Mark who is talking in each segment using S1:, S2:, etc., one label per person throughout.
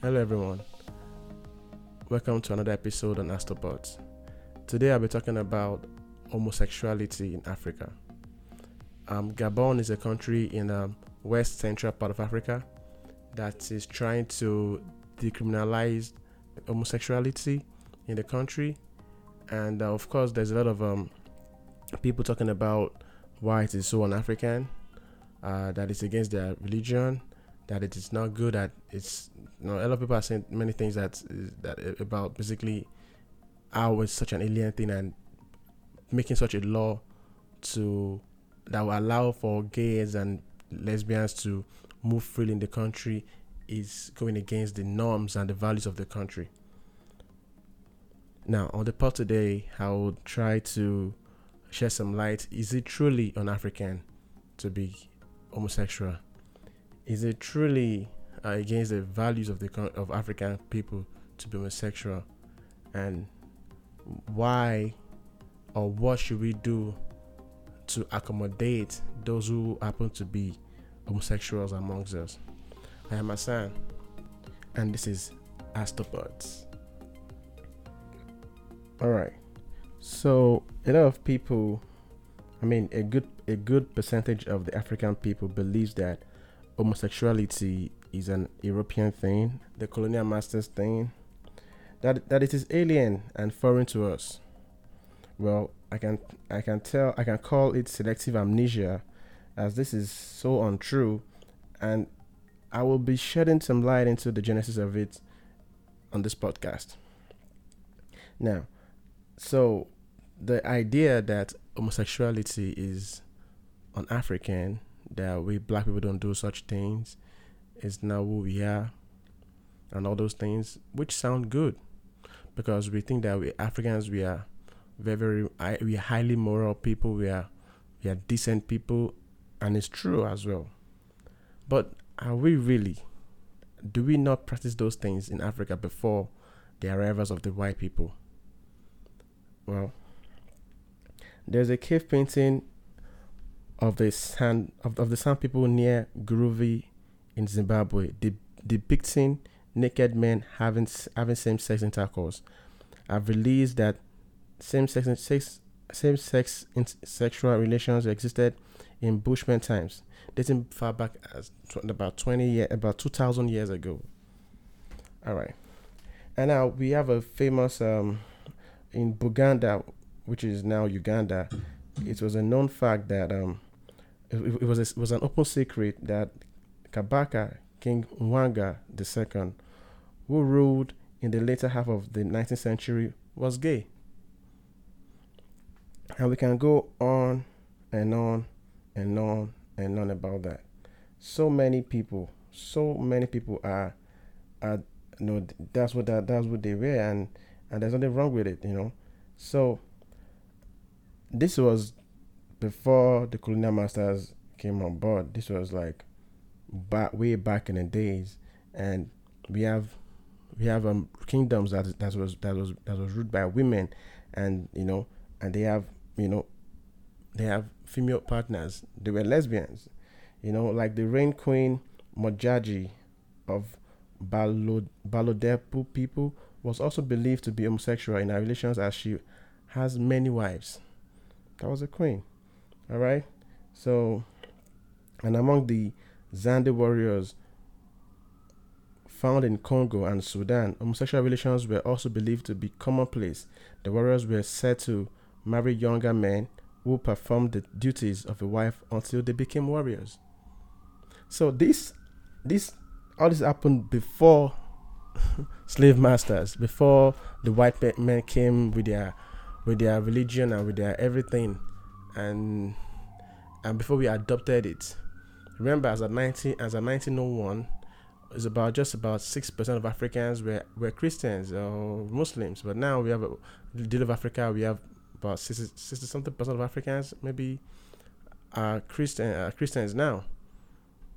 S1: Hello, everyone. Welcome to another episode on Astropods. Today, I'll be talking about homosexuality in Africa. Um, Gabon is a country in the um, west central part of Africa that is trying to decriminalize homosexuality in the country, and uh, of course, there's a lot of um, people talking about why it is so un-African, uh, that it's against their religion, that it is not good, that it's you know a lot of people are saying many things that that about basically how such an alien thing and making such a law to that will allow for gays and lesbians to move freely in the country is going against the norms and the values of the country. Now, on the pod today, I will try to shed some light. Is it truly un African to be homosexual? Is it truly uh, against the values of the of African people to be homosexual? And why or what should we do to accommodate those who happen to be homosexuals amongst us. I am Hassan, and this is Astropods. All right, so a lot of people, I mean, a good a good percentage of the African people believes that homosexuality is an European thing, the colonial masters thing, that that it is alien and foreign to us. Well, I can I can tell I can call it selective amnesia as this is so untrue and I will be shedding some light into the genesis of it on this podcast. Now, so the idea that homosexuality is un African, that we black people don't do such things, is now who we are, and all those things, which sound good because we think that we Africans we are very, very we are highly moral people. We are we are decent people, and it's true as well. But are we really? Do we not practice those things in Africa before the arrivals of the white people? Well, there's a cave painting of the sand of, of the sand people near Guruve in Zimbabwe, de- depicting naked men having having same sex intercourse. I've released that same sex sex same sex sexual relations existed in Bushman times, dating far back as about twenty year about two thousand years ago. All right, and now we have a famous um, in Buganda, which is now Uganda. It was a known fact that um, it, it was a, it was an open secret that Kabaka King Mwanga II, who ruled in the later half of the 19th century, was gay. And we can go on and on and on and on about that. So many people, so many people are, are you know, that's what that that's what they were, and and there's nothing wrong with it, you know. So this was before the colonial masters came on board. This was like back way back in the days, and we have we have um kingdoms that that was that was that was ruled by women, and you know, and they have you know, they have female partners. They were lesbians, you know, like the Rain Queen Modjadji of Balo, Balobedu people was also believed to be homosexual in her relations as she has many wives. That was a queen. All right. So, and among the Zande warriors found in Congo and Sudan, homosexual relations were also believed to be commonplace. The warriors were said to marry younger men who performed the duties of a wife until they became warriors. So this, this, all this happened before slave masters, before the white men came with their, with their religion and with their everything, and and before we adopted it. Remember, as a 19, as a 1901, it's about just about six percent of Africans were, were Christians or Muslims, but now we have a deal of Africa. We have about 60, 60 something percent of Africans maybe are Christian Christians now.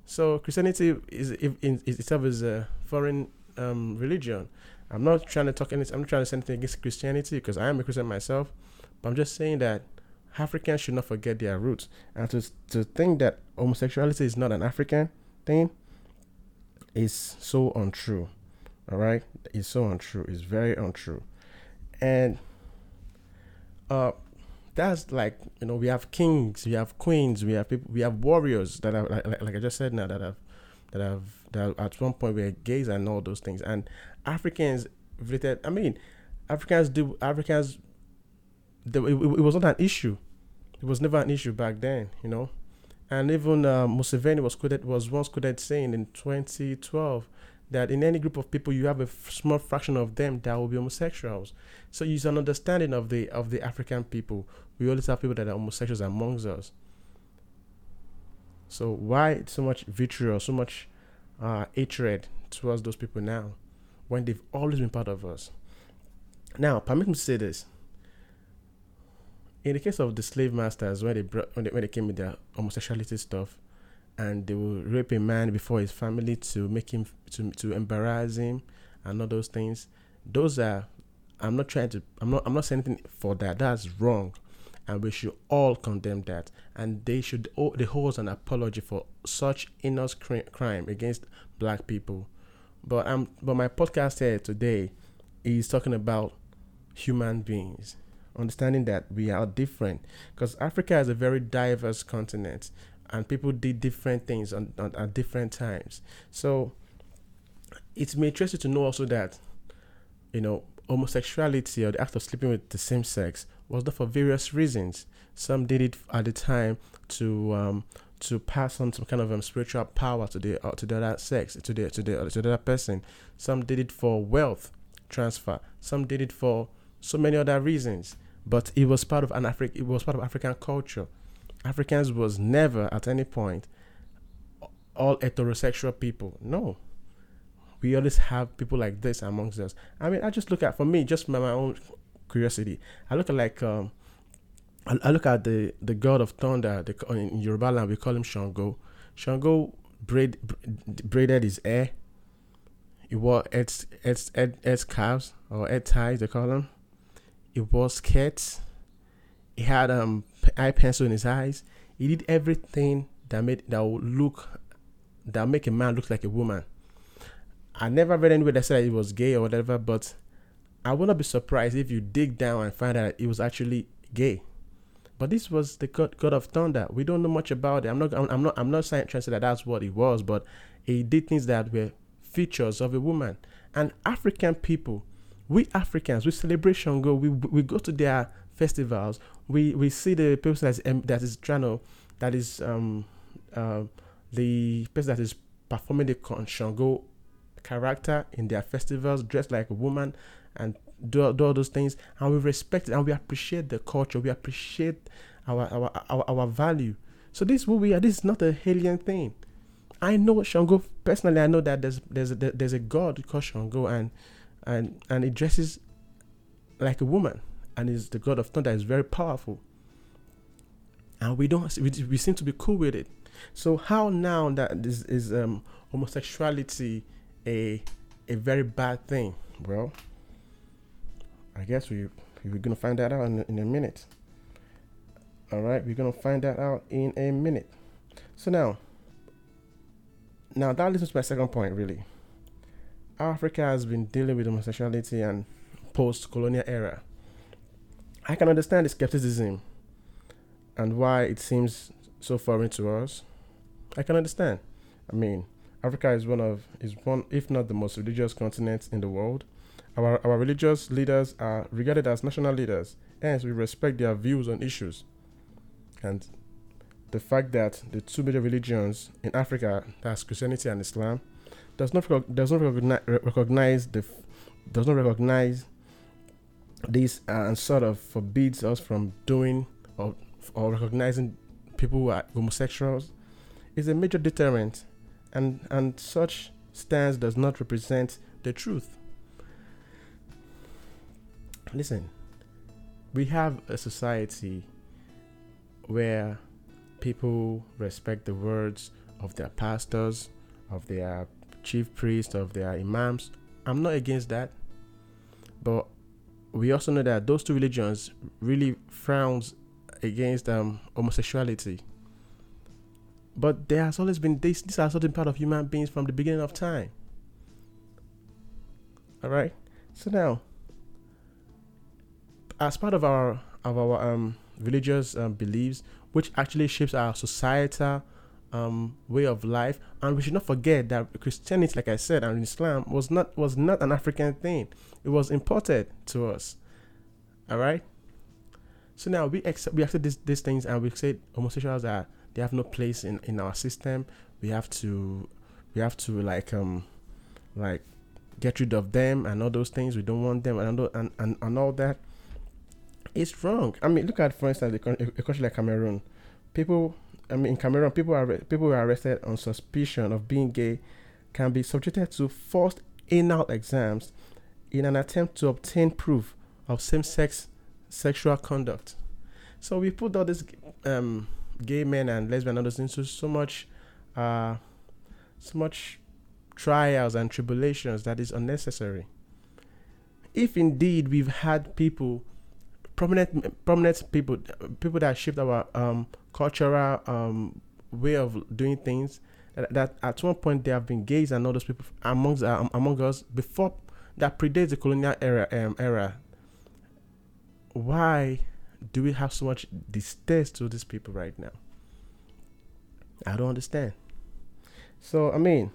S1: So Christianity is in, itself is a foreign um, religion. I'm not trying to talk anything. I'm not trying to say anything against Christianity because I am a Christian myself. But I'm just saying that Africans should not forget their roots and to to think that homosexuality is not an African thing is so untrue. All right, it's so untrue. It's very untrue, and uh, that's like you know we have kings, we have queens, we have people, we have warriors that are like, like I just said now that have that have that at one point were gays and all those things, and Africans. I mean, Africans do Africans. The, it, it was not an issue. It was never an issue back then, you know. And even uh, Museveni was quoted was once quoted saying in 2012 that in any group of people you have a f- small fraction of them that will be homosexuals. So it's an understanding of the of the African people. We always have people that are homosexuals amongst us. So why so much vitriol, so much uh, hatred towards those people now, when they've always been part of us? Now, permit me to say this. In the case of the slave masters, when they brought, when they, when they came with their homosexuality stuff, and they will rape a man before his family to make him to to embarrass him and all those things. Those are I'm not trying to I'm not I'm not saying anything for that. That's wrong. And we should all condemn that. And they should oh, they hold an apology for such heinous crime against black people. But I'm but my podcast here today is talking about human beings understanding that we are different because Africa is a very diverse continent and people did different things on, on, at different times. So it may interest you to know also that, you know, homosexuality or the act of sleeping with the same sex was done for various reasons. Some did it at the time to um, to pass on some kind of um, spiritual power to the uh, to the other sex to the to the to the other person. Some did it for wealth transfer. Some did it for so many other reasons. But it was part of an Afri- it was part of African culture. Africans was never at any point all heterosexual people. No. We always have people like this amongst us. I mean, I just look at, for me, just my, my own curiosity, I look at like, um, I, I look at the, the god of thunder, the, in Yoruba land, we call him Shango. Shango braid, braided his hair. He wore heads, heads, head, head calves or head ties, they call them. He wore skirts. He had um eye pencil in his eyes. He did everything that made that would look that make a man look like a woman. I never read anywhere that said he was gay or whatever, but I would not be surprised if you dig down and find out he was actually gay. But this was the God, God of Thunder. We don't know much about it. I'm not. I'm, I'm not. I'm not saying trying to say that that's what he was, but he did things that were features of a woman. And African people, we Africans, we celebrate Shango. We we go to their festivals, we we see the person that's um, that is trying to that is um uh, the person that is performing the Shango character in their festivals, dressed like a woman, and do, do all those things, and we respect it and we appreciate the culture. We appreciate our our our, our value. So this is who we are. This is not a alien thing. I know Shango personally. I know that there's there's a, there's a god called Shango, and and and it dresses like a woman and is the God of thunder is very powerful. And we don't we, we seem to be cool with it. So how now that this is um, homosexuality a a very bad thing, well I guess we we're gonna find that out in, in a minute. All right, we're gonna find that out in a minute. So now, now that leads us to my second point. Really, Africa has been dealing with homosexuality and post-colonial era I can understand the skepticism and why it seems so foreign to us. I can understand. I mean, Africa is one of is one if not the most religious continent in the world. Our our religious leaders are regarded as national leaders, hence we respect their views on issues. And the fact that the two major religions in Africa, that's Christianity and Islam, does not does not recognize, recognize the does not recognize this uh, sort of forbids us from doing or, or recognizing people who are homosexuals is a major deterrent and and such stance does not represent the truth. Listen we have a society where people respect the words of their pastors of their chief priests of their imams i'm not against that but we also know that those two religions really frowns against um, homosexuality. But there has always been this. This has always been part of human beings from the beginning of time. All right. So now, as part of our of our um, religious um, beliefs, which actually shapes our societal um, way of life, and we should not forget that Christianity, like I said, and Islam was not was not an African thing; it was imported to us. All right. So now we accept we accept these, these things, and we say homosexuals are they have no place in, in our system. We have to we have to like um like get rid of them and all those things. We don't want them and and, and, and all that. It's wrong. I mean, look at for instance a, country like Cameroon. People, I mean, in Cameroon, people are people who are arrested on suspicion of being gay can be subjected to forced anal exams in an attempt to obtain proof of same-sex sexual conduct. So we put all these um, gay men and lesbian others into so much, uh, so much trials and tribulations that is unnecessary. If indeed we've had people, prominent prominent people, people that shaped our um, cultural um, way of doing things, that, that, at one point there have been gays and other people amongst uh, among us before that predates the colonial era um, era. Why do we have so much distaste to these people right now? I don't understand. So I mean,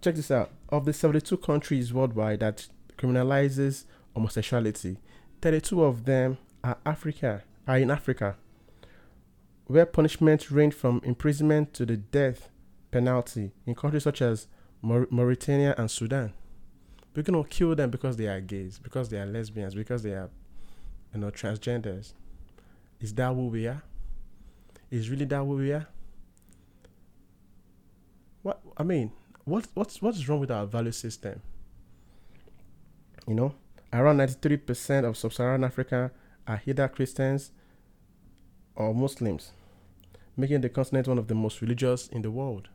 S1: check this out. Of the 72 countries worldwide that criminalizes homosexuality, 32 of them are Africa, are in Africa, where punishments range from imprisonment to the death penalty in countries such as Mauritania and Sudan. We're gonna kill them because they are gays, because they are lesbians, because they are, you know, transgenders. Is that who we are? Is really that who we are? What I mean, what what's what's wrong with our value system? You know, around ninety three percent of sub-Saharan Africa are either Christians or Muslims, making the continent one of the most religious in the world.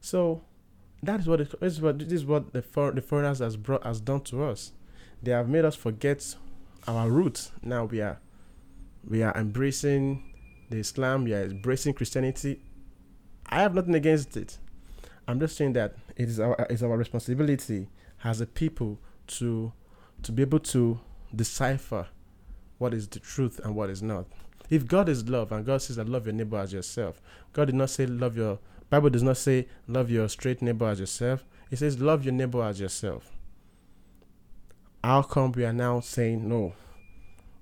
S1: So, that is what it, this is what this is what the for, the foreigners has brought has done to us. They have made us forget our roots. Now we are we are embracing the Islam. We are embracing Christianity. I have nothing against it. I'm just saying that it is our it's our responsibility as a people to to be able to decipher what is the truth and what is not. If God is love and God says that love your neighbor as yourself, God did not say love your Bible does not say love your straight neighbor as yourself. It says love your neighbor as yourself. How come we are now saying no?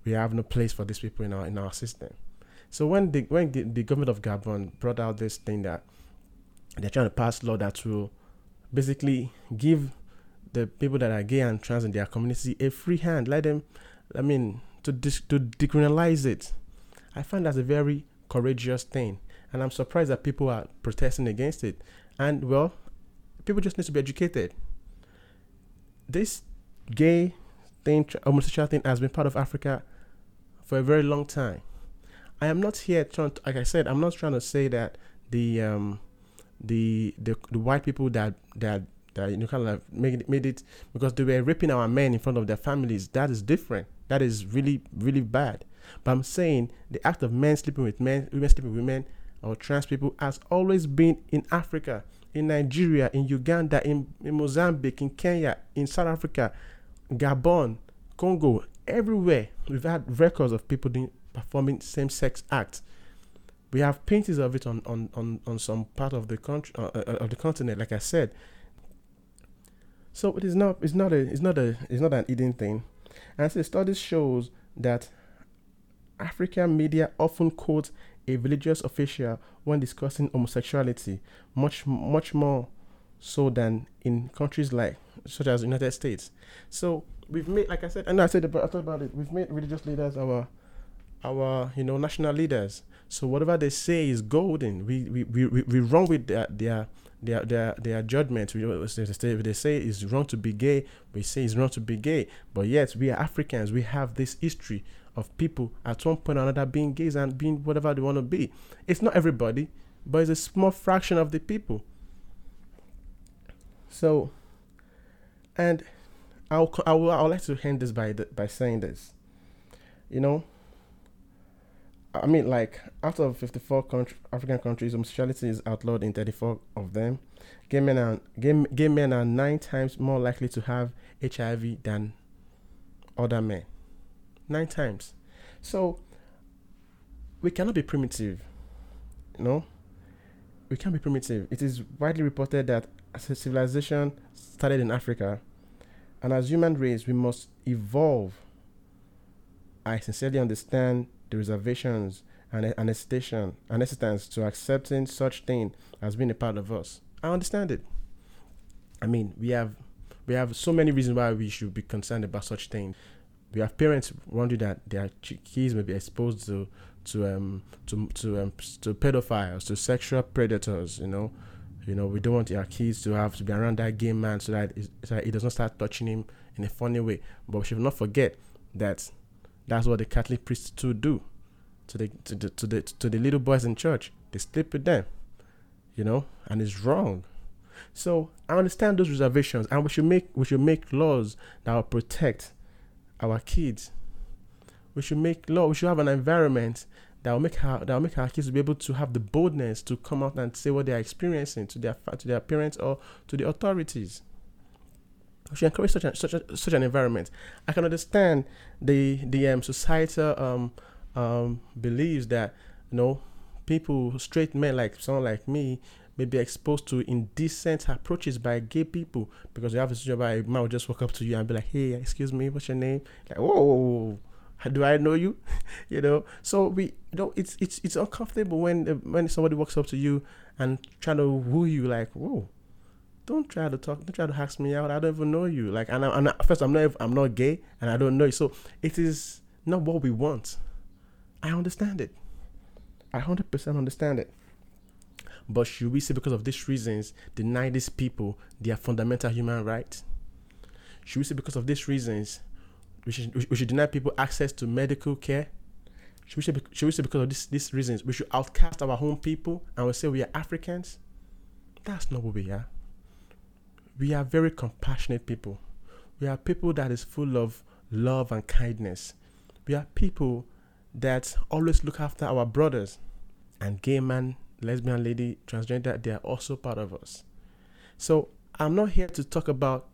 S1: We have no place for these people in our in our system. So when the when the, the government of Gabon brought out this thing that they're trying to pass law that will basically give the people that are gay and trans in their community a free hand. Let them, I mean, to dis- to decriminalize it. I find that's a very courageous thing, and I'm surprised that people are protesting against it. And well, people just need to be educated. This gay thing, homosexual thing, has been part of Africa for a very long time. I am not here trying, to, like I said, I'm not trying to say that the um, the the, the white people that that that you know kind of like made it, made it because they were raping our men in front of their families. That is different. That is really really bad. But I'm saying the act of men sleeping with men, women sleeping with women, or trans people has always been in Africa, in Nigeria, in Uganda, in, in Mozambique, in Kenya, in South Africa, Gabon, Congo, everywhere. We've had records of people doing, performing same-sex acts we have paintings of it on, on, on, on some part of the country uh, uh, of the continent, like I said. So it is not it's not a it's not a it's not an hidden thing. And so studies shows that African media often quote a religious official when discussing homosexuality, much much more so than in countries like such as the United States. So we've made, like I said, and I said about, I talked about it. We've made religious leaders our our you know national leaders. So whatever they say is golden. We we, we, we run with their their their their, their judgment. They say it's wrong to be gay, we say it's wrong to be gay. But yet we are Africans. We have this history of people at one point or another being gays and being whatever they want to be. It's not everybody, but it's a small fraction of the people. So, and I'll I will I like to end this by the, by saying this. You know, I mean, like out of 54 country, African countries, homosexuality is outlawed in 34 of them. Gay men are gay, gay men are nine times more likely to have HIV than other men. Nine times. So we cannot be primitive. You know, we can't be primitive. It is widely reported that civilization started in Africa, and as human race, we must evolve. I sincerely understand the reservations and an hesitation, an hesitance to accepting such thing as being a part of us. I understand it. I mean, we have we have so many reasons why we should be concerned about such things. We have parents wondering that their kids may be exposed to to um to to um, to pedophiles, to sexual predators. You know, you know we don't want our kids to have to be around that gay man so that, so that it does not start touching him in a funny way. But we should not forget that that's what the Catholic priests too do to the to the to the to the little boys in church. They sleep with them, you know, and it's wrong. So I understand those reservations, and we should make we should make laws that will protect our kids. We should make law. We should have an environment that will make our that will make our kids be able to have the boldness to come out and say what they are experiencing to their to their parents or to the authorities. We should encourage such an, such a, such an environment. I can understand the the um, societal um, um, believes that you know people, straight men like someone like me, may be exposed to indecent approaches by gay people because you have a situation where a man will just walk up to you and be like, "Hey, excuse me, what's your name?" Like, whoa, do I know you? you know. So we, you know, it's it's it's uncomfortable when when somebody walks up to you and trying to woo you, like, whoa. Don't try to talk. Don't try to ask me out. I don't even know you. Like, and I'm, not, first, I'm not, I'm not gay, and I don't know you. So it is not what we want. I understand it. I 100% understand it. But should we say because of these reasons deny these people their fundamental human rights? Should we say because of these reasons we should, we should deny people access to medical care? Should we say, should we say because of this, these reasons we should outcast our own people and we say we are Africans? That's not what we are. We are very compassionate people. We are people that is full of love and kindness. We are people that always look after our brothers and gay man lesbian lady, transgender, they are also part of us. So I'm not here to talk about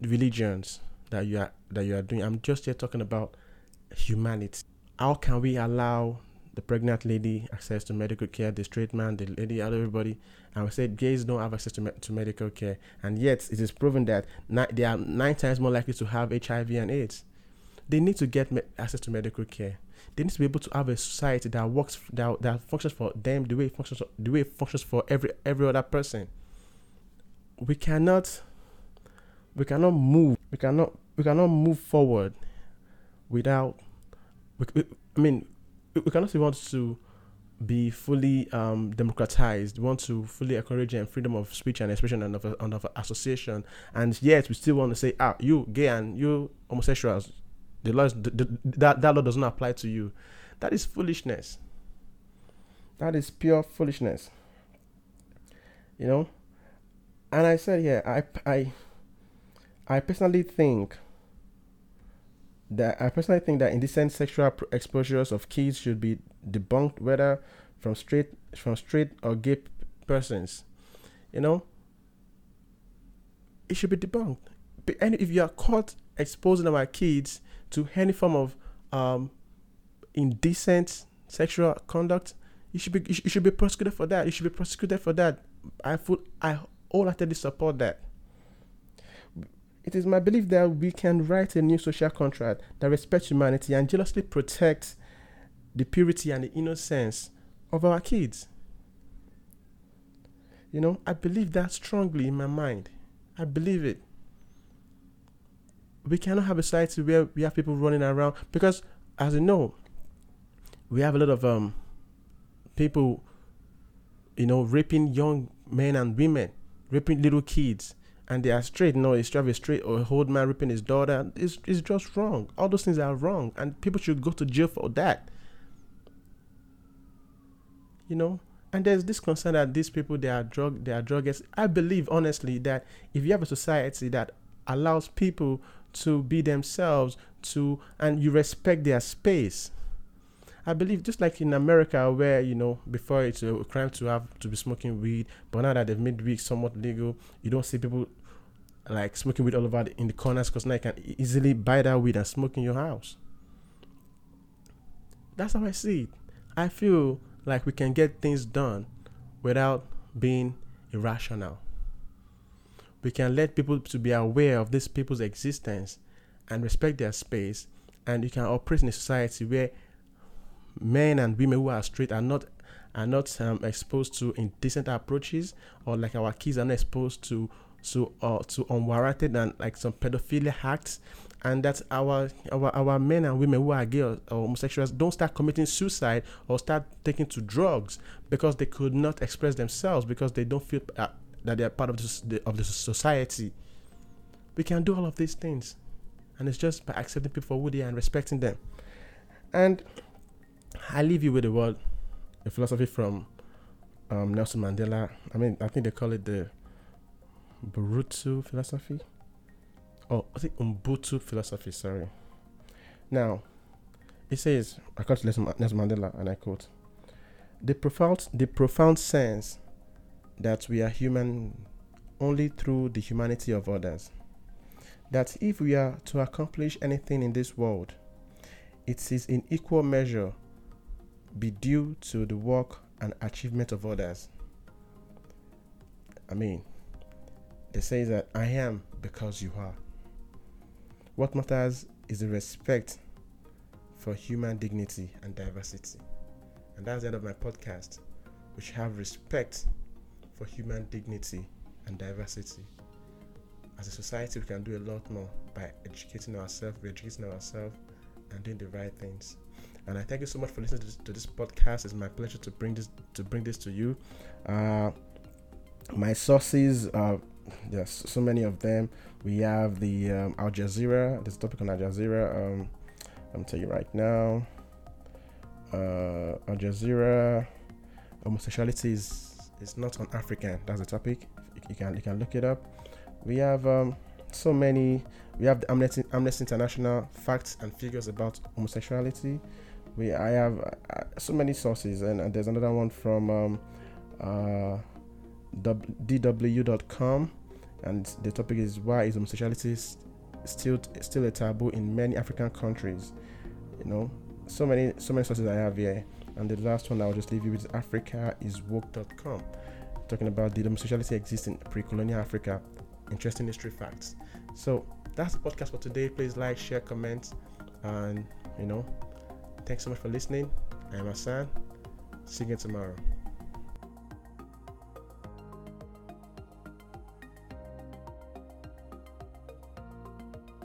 S1: religions that you are that you are doing. I'm just here talking about humanity. How can we allow the pregnant lady access to medical care, the straight man, the lady, everybody, and we said gays don't have access to, me- to medical care, and yet it is proven that ni- they are nine times more likely to have HIV and AIDS. They need to get me- access to medical care they need to be able to have a society that works that, that functions for them the way it functions the way it functions for every every other person. We cannot we cannot move we cannot we cannot move forward without we, we, I mean we, cannot want to be fully um, democratized. We want to fully encourage and freedom of speech and expression and of, and of association, and yet we still want to say, ah, you gay and you homosexuals, the law is, the, the, that that law does not apply to you. That is foolishness. That is pure foolishness. You know, and I said, yeah, I I I personally think that I personally think that indecent sexual exposures of kids should be debunked, whether from straight from straight or gay persons. You know, it should be debunked. And if you are caught exposing our kids to any form of um, indecent sexual conduct, you should be you should be prosecuted for that. You should be prosecuted for that. I full I wholeheartedly support that. It is my belief that we can write a new social contract that respects humanity and jealously protects the purity and the innocence of our kids. You know, I believe that strongly in my mind. I believe it we cannot have a society where we have people running around because, as you know, we have a lot of um people, you know, raping young men and women, raping little kids, and they are straight. No, it's a straight or a old man raping his daughter. It's, it's just wrong. All those things are wrong, and people should go to jail for that. You know, and there's this concern that these people they are drug they are druggers. I believe honestly that if you have a society that allows people to be themselves to and you respect their space I believe just like in America, where you know before it's a crime to have to be smoking weed, but now that they've made weed somewhat legal, you don't see people like smoking weed all over the, in the corners because now you can easily buy that weed and smoke in your house. That's how I see it. I feel like we can get things done without being irrational. We can let people to be aware of these people's existence and respect their space, and you can operate in a society where men and women who are straight are not are not um, exposed to indecent approaches, or like our kids are not exposed to so uh, to unwarranted and like some pedophilia acts and that our our our men and women who are gay or, or, homosexuals don't start committing suicide or start taking to drugs because they could not express themselves because they don't feel uh, that they are part of the, of the society. We can do all of these things, and it's just by accepting people who they are and respecting them. And I leave you with a word, a philosophy from um, Nelson Mandela. I mean, I think they call it the Burutu philosophy. Oh, I think Ubuntu philosophy, sorry. Now, it says, according to Nelson Mandela, and I quote, the profound, the profound sense that we are human only through the humanity of others. That if we are to accomplish anything in this world, it is in equal measure be due to the work and achievement of others. I mean, it says that I am because you are. What matters is the respect for human dignity and diversity. And that's the end of my podcast, which have respect for human dignity and diversity. As a society, we can do a lot more by educating ourselves, educating ourselves, and doing the right things. And I thank you so much for listening to this, to this podcast. It's my pleasure to bring this to bring this to you. Uh, my sources are there's so many of them. We have the um, Al Jazeera. This topic on Al Jazeera. Um, I'm tell you right now. Uh, Al Jazeera. Homosexuality is is not on African. That's the topic. You can you can look it up. We have um, so many. We have the Amnesty, Amnesty International facts and figures about homosexuality. We I have uh, so many sources, and, and, there's another one from um, uh, dw.com, and the topic is why is homosexuality still still a taboo in many African countries? You know, so many so many sources I have here, and the last one I'll just leave you with is AfricaIsWoke.com, talking about did homosexuality exist in pre-colonial Africa? Interesting history facts. So that's the podcast for today. Please like, share, comment, and you know, thanks so much for listening. I am Hassan. See you again tomorrow.